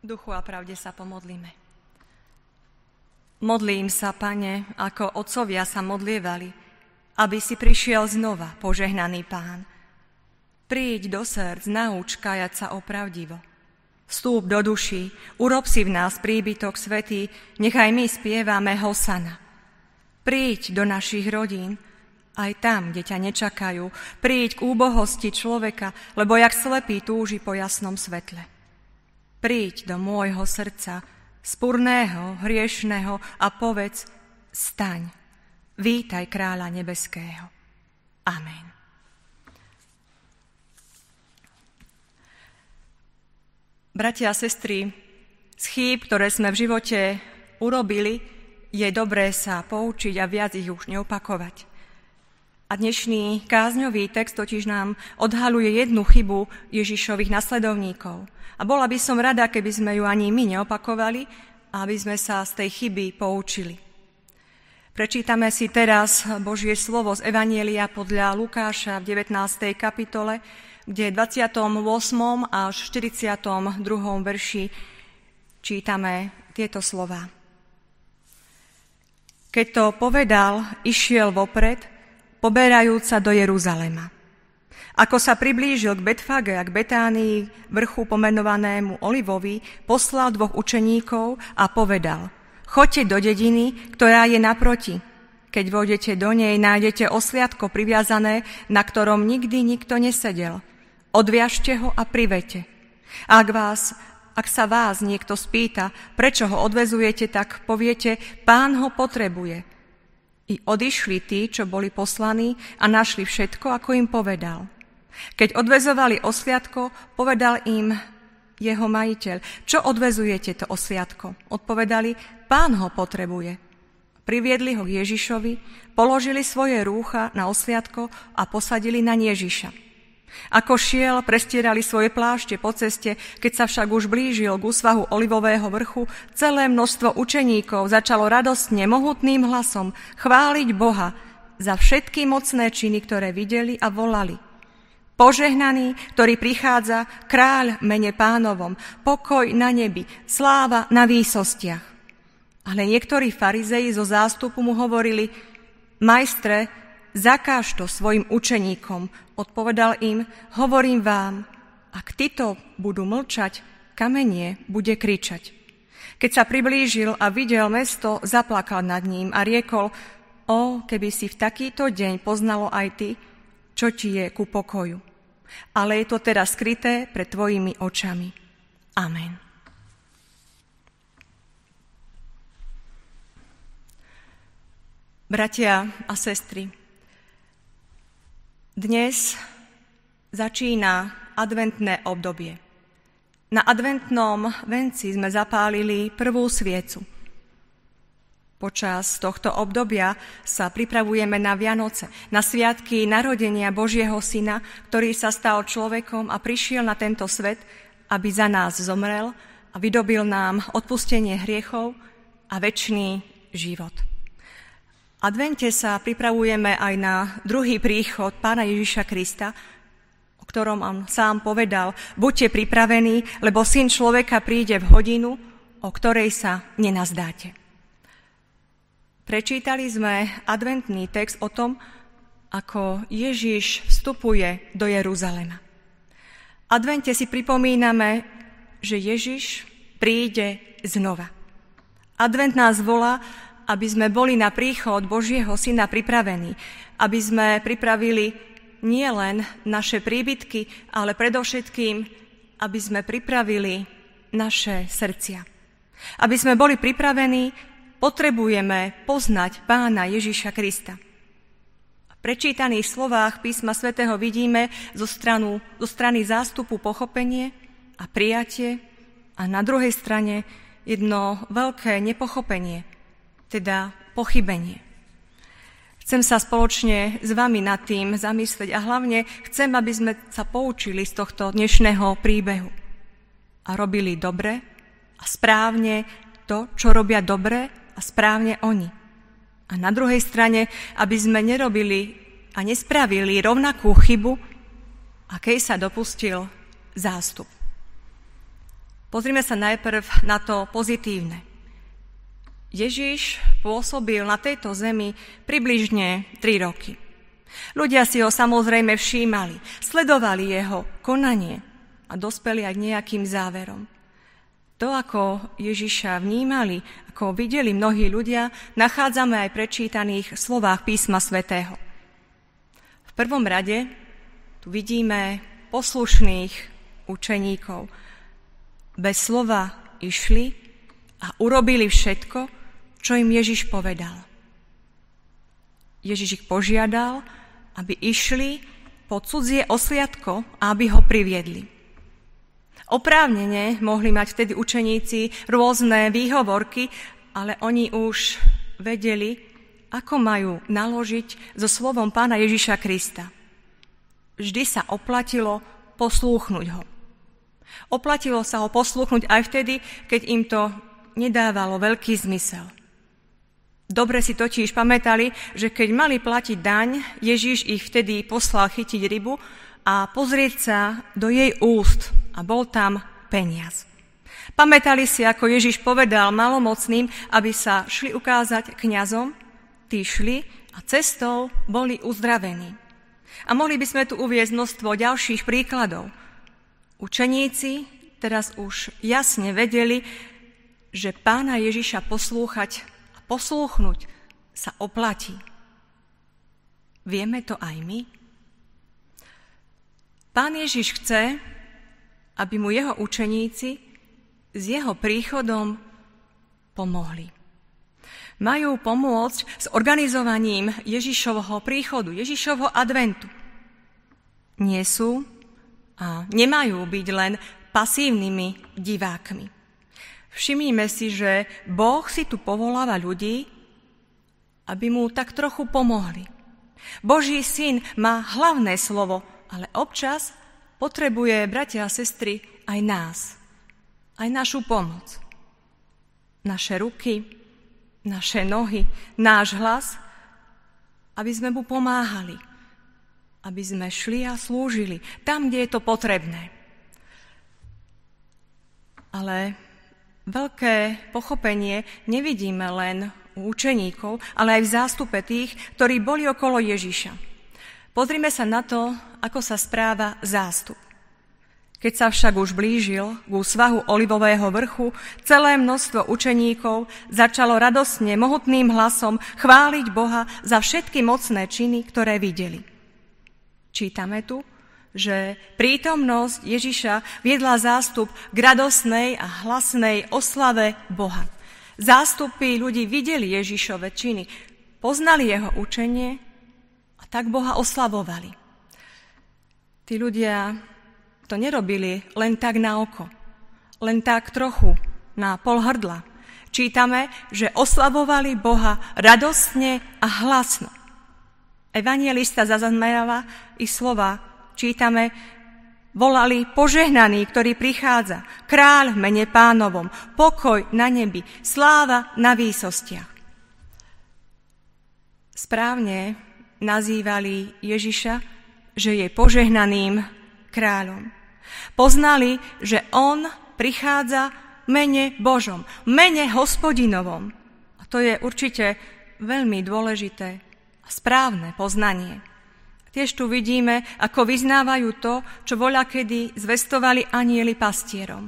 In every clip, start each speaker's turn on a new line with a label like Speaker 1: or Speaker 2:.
Speaker 1: duchu a pravde sa pomodlíme. Modlím sa, pane, ako otcovia sa modlievali, aby si prišiel znova, požehnaný pán. Príď do srdc, nauč kajať sa opravdivo. Vstúp do duší, urob si v nás príbytok svetý, nechaj my spievame Hosana. Príď do našich rodín, aj tam, kde ťa nečakajú. Príď k úbohosti človeka, lebo jak slepý túži po jasnom svetle. Príď do môjho srdca, spurného, hriešného a povedz, staň, vítaj kráľa nebeského. Amen. Bratia a sestry, z chýb, ktoré sme v živote urobili, je dobré sa poučiť a viac ich už neopakovať. A dnešný kázňový text totiž nám odhaluje jednu chybu Ježišových nasledovníkov – a bola by som rada, keby sme ju ani my neopakovali, aby sme sa z tej chyby poučili. Prečítame si teraz Božie slovo z Evanielia podľa Lukáša v 19. kapitole, kde v 28. až 42. verši čítame tieto slova. Keď to povedal, išiel vopred, poberajúca do Jeruzalema. Ako sa priblížil k Betfage a k Betánii, vrchu pomenovanému Olivovi, poslal dvoch učeníkov a povedal, choďte do dediny, ktorá je naproti. Keď vôjdete do nej, nájdete osliadko priviazané, na ktorom nikdy nikto nesedel. Odviažte ho a privete. Ak, vás, ak sa vás niekto spýta, prečo ho odvezujete, tak poviete, pán ho potrebuje. I odišli tí, čo boli poslaní a našli všetko, ako im povedal. Keď odvezovali osliadko, povedal im jeho majiteľ, čo odvezujete to osliadko? Odpovedali, pán ho potrebuje. Priviedli ho k Ježišovi, položili svoje rúcha na osliadko a posadili na Ježiša. Ako šiel, prestierali svoje plášte po ceste, keď sa však už blížil k úsvahu olivového vrchu, celé množstvo učeníkov začalo radostne, mohutným hlasom chváliť Boha za všetky mocné činy, ktoré videli a volali – Požehnaný, ktorý prichádza, kráľ mene pánovom, pokoj na nebi, sláva na výsostiach. Ale niektorí farizei zo zástupu mu hovorili, majstre, zakáž to svojim učeníkom. Odpovedal im, hovorím vám, ak títo budú mlčať, kamenie bude kričať. Keď sa priblížil a videl mesto, zaplakal nad ním a riekol, o, keby si v takýto deň poznalo aj ty, čo ti je ku pokoju ale je to teraz skryté pred tvojimi očami. Amen. Bratia a sestry, dnes začína adventné obdobie. Na adventnom venci sme zapálili prvú sviecu – Počas tohto obdobia sa pripravujeme na Vianoce, na sviatky narodenia Božieho Syna, ktorý sa stal človekom a prišiel na tento svet, aby za nás zomrel a vydobil nám odpustenie hriechov a väčší život. Advente sa pripravujeme aj na druhý príchod Pána Ježiša Krista, o ktorom on sám povedal, buďte pripravení, lebo Syn človeka príde v hodinu, o ktorej sa nenazdáte. Prečítali sme adventný text o tom, ako Ježiš vstupuje do Jeruzalema. Advente si pripomíname, že Ježiš príde znova. Advent nás volá, aby sme boli na príchod Božieho Syna pripravení, aby sme pripravili nielen naše príbytky, ale predovšetkým, aby sme pripravili naše srdcia. Aby sme boli pripravení potrebujeme poznať pána Ježiša Krista. V prečítaných slovách písma svätého vidíme zo, stranu, zo strany zástupu pochopenie a prijatie a na druhej strane jedno veľké nepochopenie, teda pochybenie. Chcem sa spoločne s vami nad tým zamyslieť a hlavne chcem, aby sme sa poučili z tohto dnešného príbehu a robili dobre a správne to, čo robia dobre a správne oni. A na druhej strane, aby sme nerobili a nespravili rovnakú chybu, akej sa dopustil zástup. Pozrime sa najprv na to pozitívne. Ježiš pôsobil na tejto zemi približne 3 roky. Ľudia si ho samozrejme všímali, sledovali jeho konanie a dospeli aj nejakým záverom. To, ako Ježiša vnímali, ako videli mnohí ľudia, nachádzame aj prečítaných slovách písma svätého. V prvom rade tu vidíme poslušných učeníkov. Bez slova išli a urobili všetko, čo im Ježiš povedal. Ježiš ich požiadal, aby išli po cudzie osliadko a aby ho priviedli. Oprávnene mohli mať vtedy učeníci rôzne výhovorky, ale oni už vedeli, ako majú naložiť so slovom pána Ježiša Krista. Vždy sa oplatilo poslúchnuť ho. Oplatilo sa ho poslúchnuť aj vtedy, keď im to nedávalo veľký zmysel. Dobre si totiž pamätali, že keď mali platiť daň, Ježiš ich vtedy poslal chytiť rybu a pozrieť sa do jej úst a bol tam peniaz. Pamätali si, ako Ježiš povedal malomocným, aby sa šli ukázať kňazom, tí šli a cestou boli uzdravení. A mohli by sme tu uviezť množstvo ďalších príkladov. Učeníci teraz už jasne vedeli, že pána Ježiša poslúchať poslúchnuť sa oplatí. Vieme to aj my? Pán Ježiš chce, aby mu jeho učeníci s jeho príchodom pomohli. Majú pomôcť s organizovaním Ježišovho príchodu, Ježišovho adventu. Nie sú a nemajú byť len pasívnymi divákmi. Všimnime si, že Boh si tu povoláva ľudí, aby mu tak trochu pomohli. Boží syn má hlavné slovo, ale občas potrebuje, bratia a sestry, aj nás, aj našu pomoc. Naše ruky, naše nohy, náš hlas, aby sme mu pomáhali, aby sme šli a slúžili tam, kde je to potrebné. Ale Veľké pochopenie nevidíme len u učeníkov, ale aj v zástupe tých, ktorí boli okolo Ježiša. Pozrime sa na to, ako sa správa zástup. Keď sa však už blížil k svahu olivového vrchu, celé množstvo učeníkov začalo radosne, mohutným hlasom chváliť Boha za všetky mocné činy, ktoré videli. Čítame tu, že prítomnosť Ježiša viedla zástup k radosnej a hlasnej oslave Boha. Zástupy ľudí videli Ježišove činy, poznali jeho učenie a tak Boha oslavovali. Tí ľudia to nerobili len tak na oko, len tak trochu, na pol hrdla. Čítame, že oslavovali Boha radostne a hlasno. Evangelista zaznamenáva ich slova čítame, volali požehnaný, ktorý prichádza, kráľ v mene pánovom, pokoj na nebi, sláva na výsostiach. Správne nazývali Ježiša, že je požehnaným kráľom. Poznali, že on prichádza mene Božom, mene hospodinovom. A to je určite veľmi dôležité a správne poznanie. Tiež tu vidíme, ako vyznávajú to, čo voľa kedy zvestovali anieli pastierom.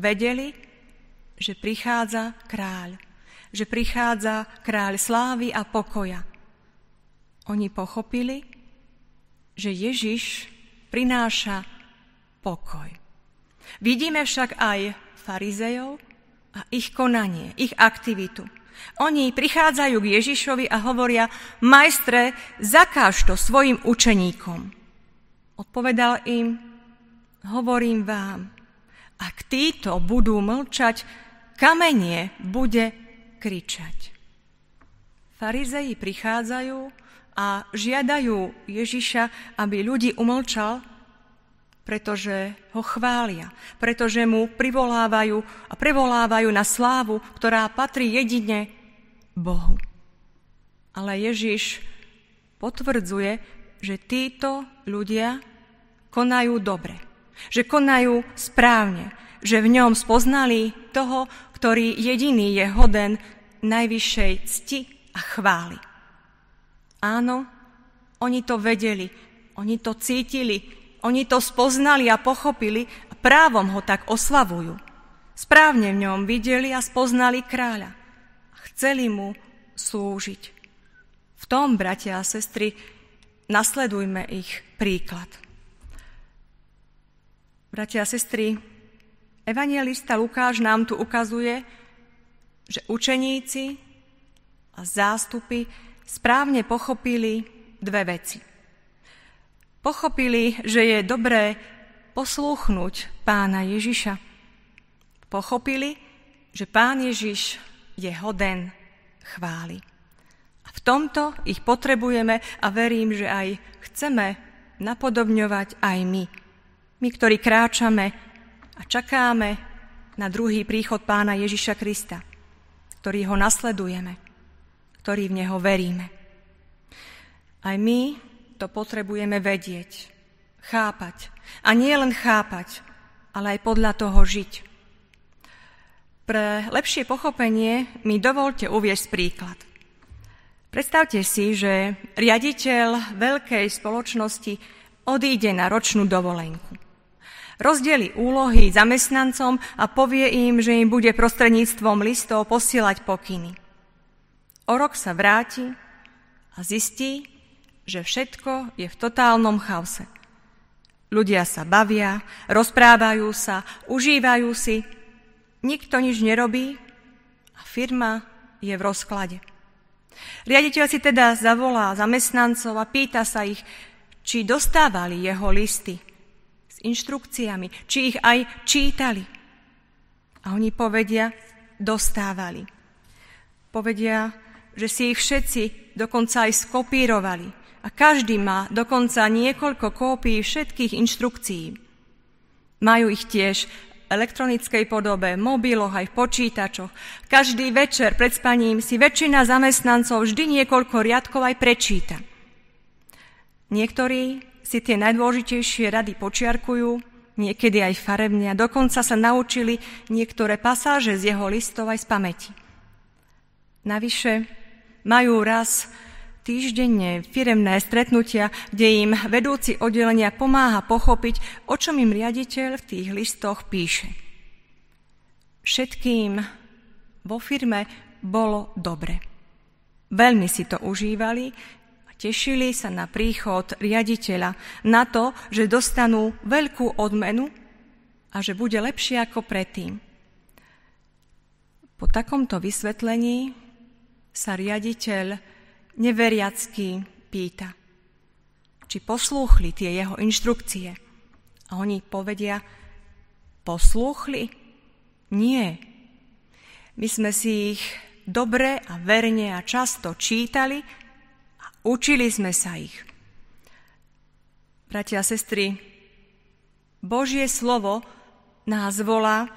Speaker 1: Vedeli, že prichádza kráľ, že prichádza kráľ slávy a pokoja. Oni pochopili, že Ježiš prináša pokoj. Vidíme však aj farizejov a ich konanie, ich aktivitu. Oni prichádzajú k Ježišovi a hovoria, majstre, zakáž to svojim učeníkom. Odpovedal im, hovorím vám, ak títo budú mlčať, kamenie bude kričať. Farizeji prichádzajú a žiadajú Ježiša, aby ľudí umlčal, pretože ho chvália, pretože mu privolávajú a prevolávajú na slávu, ktorá patrí jedine Bohu. Ale Ježiš potvrdzuje, že títo ľudia konajú dobre, že konajú správne, že v ňom spoznali toho, ktorý jediný je hoden najvyššej cti a chvály. Áno, oni to vedeli, oni to cítili, oni to spoznali a pochopili a právom ho tak oslavujú. Správne v ňom videli a spoznali kráľa. Chceli mu slúžiť. V tom, bratia a sestry, nasledujme ich príklad. Bratia a sestry, evangelista Lukáš nám tu ukazuje, že učeníci a zástupy správne pochopili dve veci. Pochopili, že je dobré poslúchnuť pána Ježiša. Pochopili, že pán Ježiš je hoden chváli. A v tomto ich potrebujeme a verím, že aj chceme napodobňovať aj my my, ktorí kráčame a čakáme na druhý príchod pána Ježiša Krista, ktorý ho nasledujeme, ktorý v neho veríme. Aj my to potrebujeme vedieť, chápať. A nie len chápať, ale aj podľa toho žiť. Pre lepšie pochopenie mi dovolte uviesť príklad. Predstavte si, že riaditeľ veľkej spoločnosti odíde na ročnú dovolenku. Rozdeli úlohy zamestnancom a povie im, že im bude prostredníctvom listov posielať pokyny. O rok sa vráti a zistí, že všetko je v totálnom chaose. Ľudia sa bavia, rozprávajú sa, užívajú si, nikto nič nerobí a firma je v rozklade. Riaditeľ si teda zavolá zamestnancov a pýta sa ich, či dostávali jeho listy inštrukciami, či ich aj čítali. A oni povedia, dostávali. Povedia, že si ich všetci dokonca aj skopírovali. A každý má dokonca niekoľko kópií všetkých inštrukcií. Majú ich tiež v elektronickej podobe, mobiloch aj v počítačoch. Každý večer pred spaním si väčšina zamestnancov vždy niekoľko riadkov aj prečíta. Niektorí si tie najdôležitejšie rady počiarkujú, niekedy aj farebne a dokonca sa naučili niektoré pasáže z jeho listov aj z pamäti. Navyše majú raz týždenne firemné stretnutia, kde im vedúci oddelenia pomáha pochopiť, o čom im riaditeľ v tých listoch píše. Všetkým vo firme bolo dobre. Veľmi si to užívali, Tešili sa na príchod riaditeľa, na to, že dostanú veľkú odmenu a že bude lepšie ako predtým. Po takomto vysvetlení sa riaditeľ neveriacky pýta, či poslúchli tie jeho inštrukcie. A oni povedia, poslúchli? Nie. My sme si ich dobre a verne a často čítali Učili sme sa ich. Bratia a sestry, Božie slovo nás volá,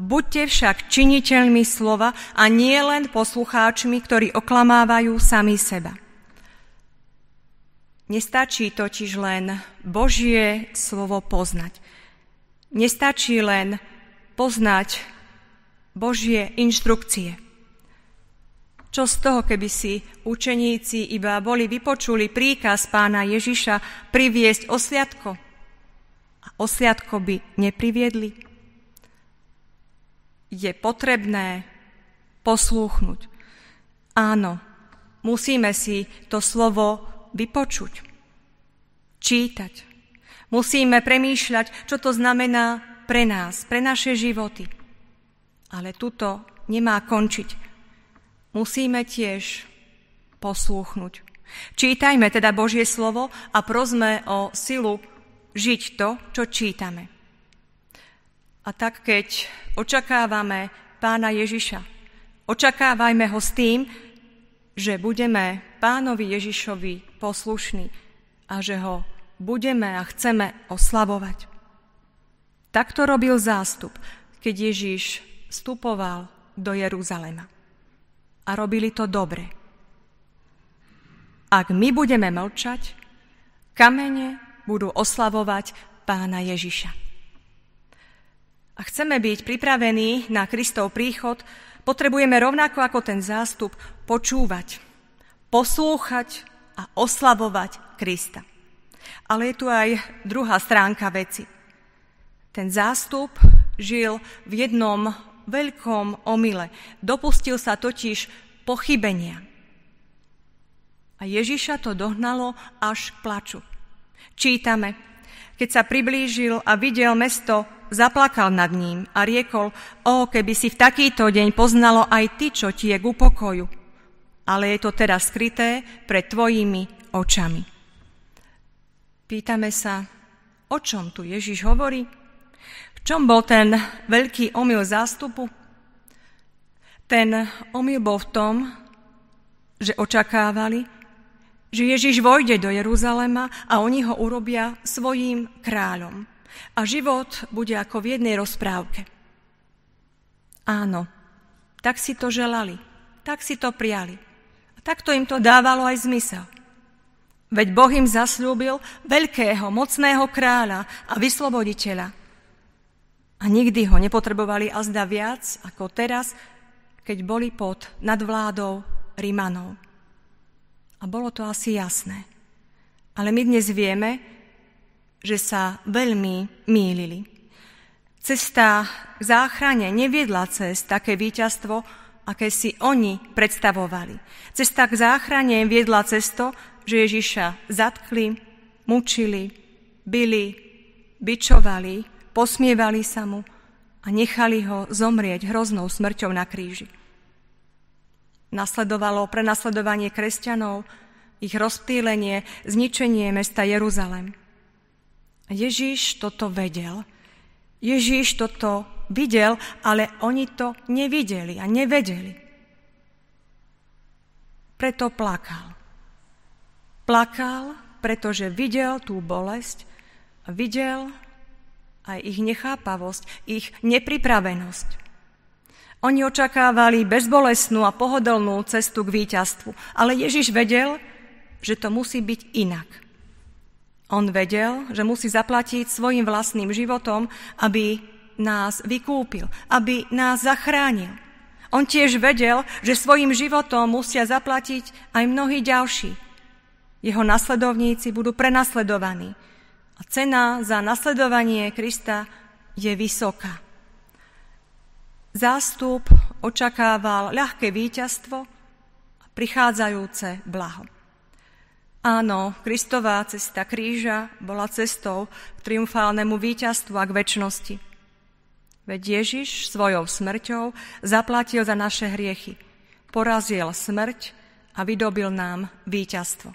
Speaker 1: buďte však činiteľmi slova a nie len poslucháčmi, ktorí oklamávajú sami seba. Nestačí totiž len Božie slovo poznať. Nestačí len poznať Božie inštrukcie. Čo z toho, keby si učeníci iba boli vypočuli príkaz pána Ježiša priviesť osliadko a osliadko by nepriviedli? Je potrebné poslúchnuť. Áno, musíme si to slovo vypočuť, čítať. Musíme premýšľať, čo to znamená pre nás, pre naše životy. Ale tuto nemá končiť musíme tiež poslúchnuť. Čítajme teda Božie slovo a prosme o silu žiť to, čo čítame. A tak, keď očakávame pána Ježiša, očakávajme ho s tým, že budeme pánovi Ježišovi poslušní a že ho budeme a chceme oslavovať. Takto robil zástup, keď Ježiš vstupoval do Jeruzalema a robili to dobre. Ak my budeme mlčať, kamene budú oslavovať pána Ježiša. A chceme byť pripravení na Kristov príchod, potrebujeme rovnako ako ten zástup počúvať, poslúchať a oslavovať Krista. Ale je tu aj druhá stránka veci. Ten zástup žil v jednom veľkom omyle. Dopustil sa totiž pochybenia. A Ježiša to dohnalo až k plaču. Čítame, keď sa priblížil a videl mesto, zaplakal nad ním a riekol, o, keby si v takýto deň poznalo aj ty, čo ti je k upokoju. Ale je to teraz skryté pred tvojimi očami. Pýtame sa, o čom tu Ježiš hovorí? V čom bol ten veľký omyl zástupu? Ten omyl bol v tom, že očakávali, že Ježiš vojde do Jeruzalema a oni ho urobia svojím kráľom. A život bude ako v jednej rozprávke. Áno, tak si to želali, tak si to prijali. A takto im to dávalo aj zmysel. Veď Boh im zasľúbil veľkého, mocného kráľa a vysloboditeľa. A nikdy ho nepotrebovali azda viac ako teraz, keď boli pod nadvládou Rimanov. A bolo to asi jasné. Ale my dnes vieme, že sa veľmi mýlili. Cesta k záchrane neviedla cez také víťazstvo, aké si oni predstavovali. Cesta k záchrane viedla cesto, že Ježiša zatkli, mučili, byli, bičovali, posmievali sa mu a nechali ho zomrieť hroznou smrťou na kríži. Nasledovalo prenasledovanie kresťanov, ich rozptýlenie, zničenie mesta Jeruzalem. Ježíš toto vedel. Ježíš toto videl, ale oni to nevideli a nevedeli. Preto plakal. Plakal, pretože videl tú bolesť videl aj ich nechápavosť, ich nepripravenosť. Oni očakávali bezbolesnú a pohodlnú cestu k víťazstvu, ale Ježiš vedel, že to musí byť inak. On vedel, že musí zaplatiť svojim vlastným životom, aby nás vykúpil, aby nás zachránil. On tiež vedel, že svojim životom musia zaplatiť aj mnohí ďalší. Jeho nasledovníci budú prenasledovaní. A cena za nasledovanie Krista je vysoká. Zástup očakával ľahké víťazstvo a prichádzajúce blaho. Áno, Kristová cesta kríža bola cestou k triumfálnemu víťazstvu a k väčšnosti. Veď Ježiš svojou smrťou zaplatil za naše hriechy, porazil smrť a vydobil nám víťazstvo.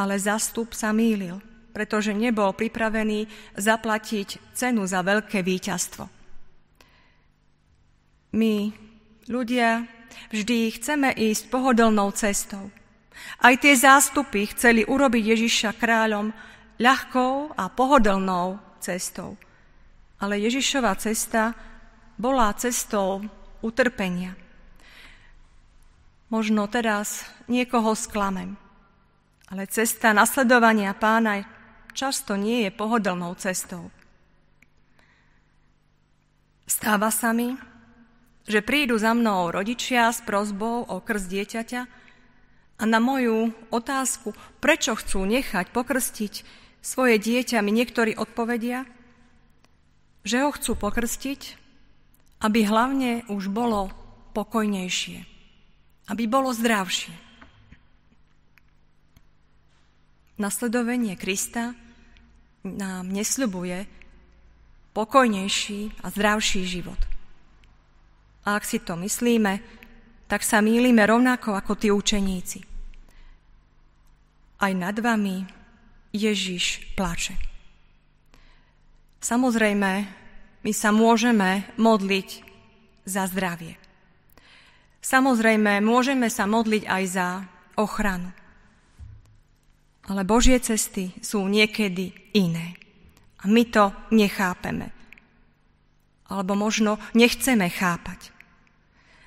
Speaker 1: Ale zastup sa mýlil, pretože nebol pripravený zaplatiť cenu za veľké víťazstvo. My, ľudia, vždy chceme ísť pohodlnou cestou. Aj tie zástupy chceli urobiť Ježiša kráľom ľahkou a pohodlnou cestou. Ale Ježišova cesta bola cestou utrpenia. Možno teraz niekoho sklamem, ale cesta nasledovania pána často nie je pohodlnou cestou. Stáva sa mi, že prídu za mnou rodičia s prozbou o krst dieťaťa a na moju otázku, prečo chcú nechať pokrstiť svoje dieťa, mi niektorí odpovedia, že ho chcú pokrstiť, aby hlavne už bolo pokojnejšie, aby bolo zdravšie. Nasledovanie Krista nám nesľubuje pokojnejší a zdravší život. A ak si to myslíme, tak sa mýlime rovnako ako tí učeníci. Aj nad vami Ježiš plače. Samozrejme, my sa môžeme modliť za zdravie. Samozrejme, môžeme sa modliť aj za ochranu. Ale Božie cesty sú niekedy iné. A my to nechápeme. Alebo možno nechceme chápať.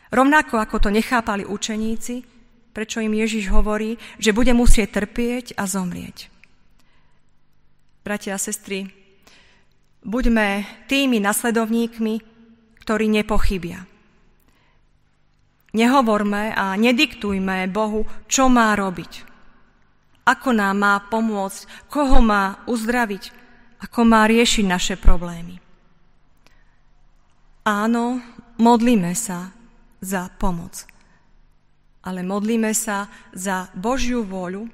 Speaker 1: Rovnako ako to nechápali učeníci, prečo im Ježiš hovorí, že bude musieť trpieť a zomrieť. Bratia a sestry, buďme tými nasledovníkmi, ktorí nepochybia. Nehovorme a nediktujme Bohu, čo má robiť. Ako nám má pomôcť, koho má uzdraviť, ako má riešiť naše problémy. Áno, modlíme sa za pomoc, ale modlíme sa za Božiu vôľu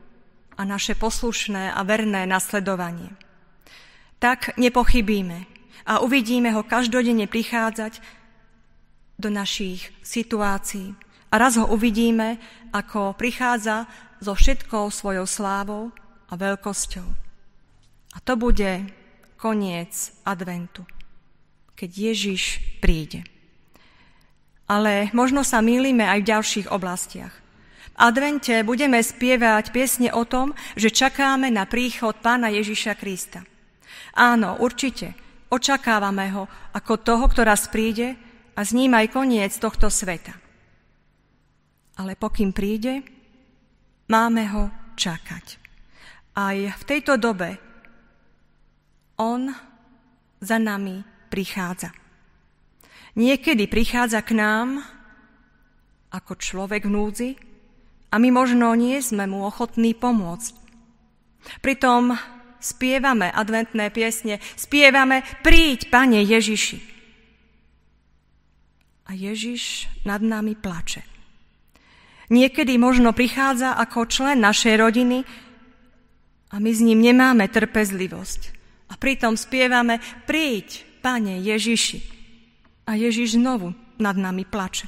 Speaker 1: a naše poslušné a verné nasledovanie. Tak nepochybíme a uvidíme ho každodenne prichádzať do našich situácií. A raz ho uvidíme, ako prichádza so všetkou svojou slávou a veľkosťou. A to bude koniec adventu, keď Ježiš príde. Ale možno sa mýlime aj v ďalších oblastiach. V advente budeme spievať piesne o tom, že čakáme na príchod pána Ježiša Krista. Áno, určite, očakávame ho ako toho, ktorá príde a s ním aj koniec tohto sveta. Ale pokým príde, máme ho čakať. Aj v tejto dobe on za nami prichádza. Niekedy prichádza k nám ako človek v núdzi a my možno nie sme mu ochotní pomôcť. Pritom spievame adventné piesne, spievame Príď, Pane Ježiši a Ježiš nad nami plače. Niekedy možno prichádza ako člen našej rodiny a my s ním nemáme trpezlivosť. A pritom spievame Príď, Pane Ježiši. A Ježiš znovu nad nami plače.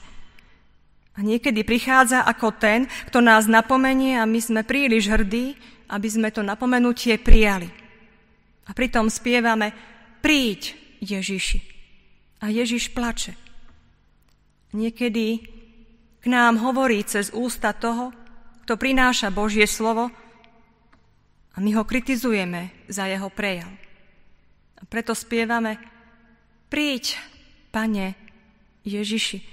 Speaker 1: A niekedy prichádza ako ten, kto nás napomenie a my sme príliš hrdí, aby sme to napomenutie prijali. A pritom spievame Príď, Ježiši. A Ježiš plače. Niekedy k nám hovorí cez ústa toho, kto prináša Božie slovo a my ho kritizujeme za jeho prejav. A preto spievame Príď, Pane Ježiši.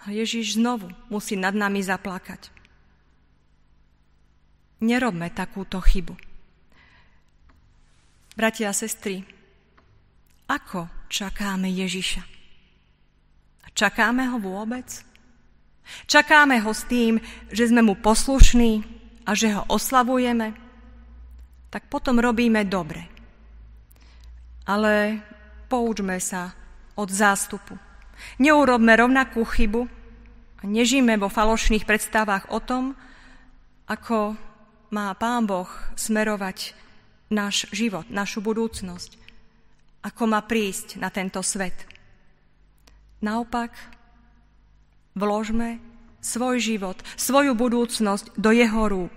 Speaker 1: A Ježiš znovu musí nad nami zaplakať. Nerobme takúto chybu. Bratia a sestry, ako čakáme Ježiša? Čakáme ho vôbec? Čakáme ho s tým, že sme mu poslušní a že ho oslavujeme? Tak potom robíme dobre. Ale poučme sa od zástupu. Neurobme rovnakú chybu a nežíme vo falošných predstavách o tom, ako má Pán Boh smerovať náš život, našu budúcnosť, ako má prísť na tento svet. Naopak, vložme svoj život, svoju budúcnosť do jeho rúk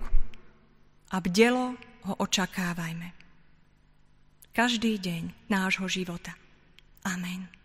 Speaker 1: a bdelo ho očakávajme. Každý deň nášho života. Amen.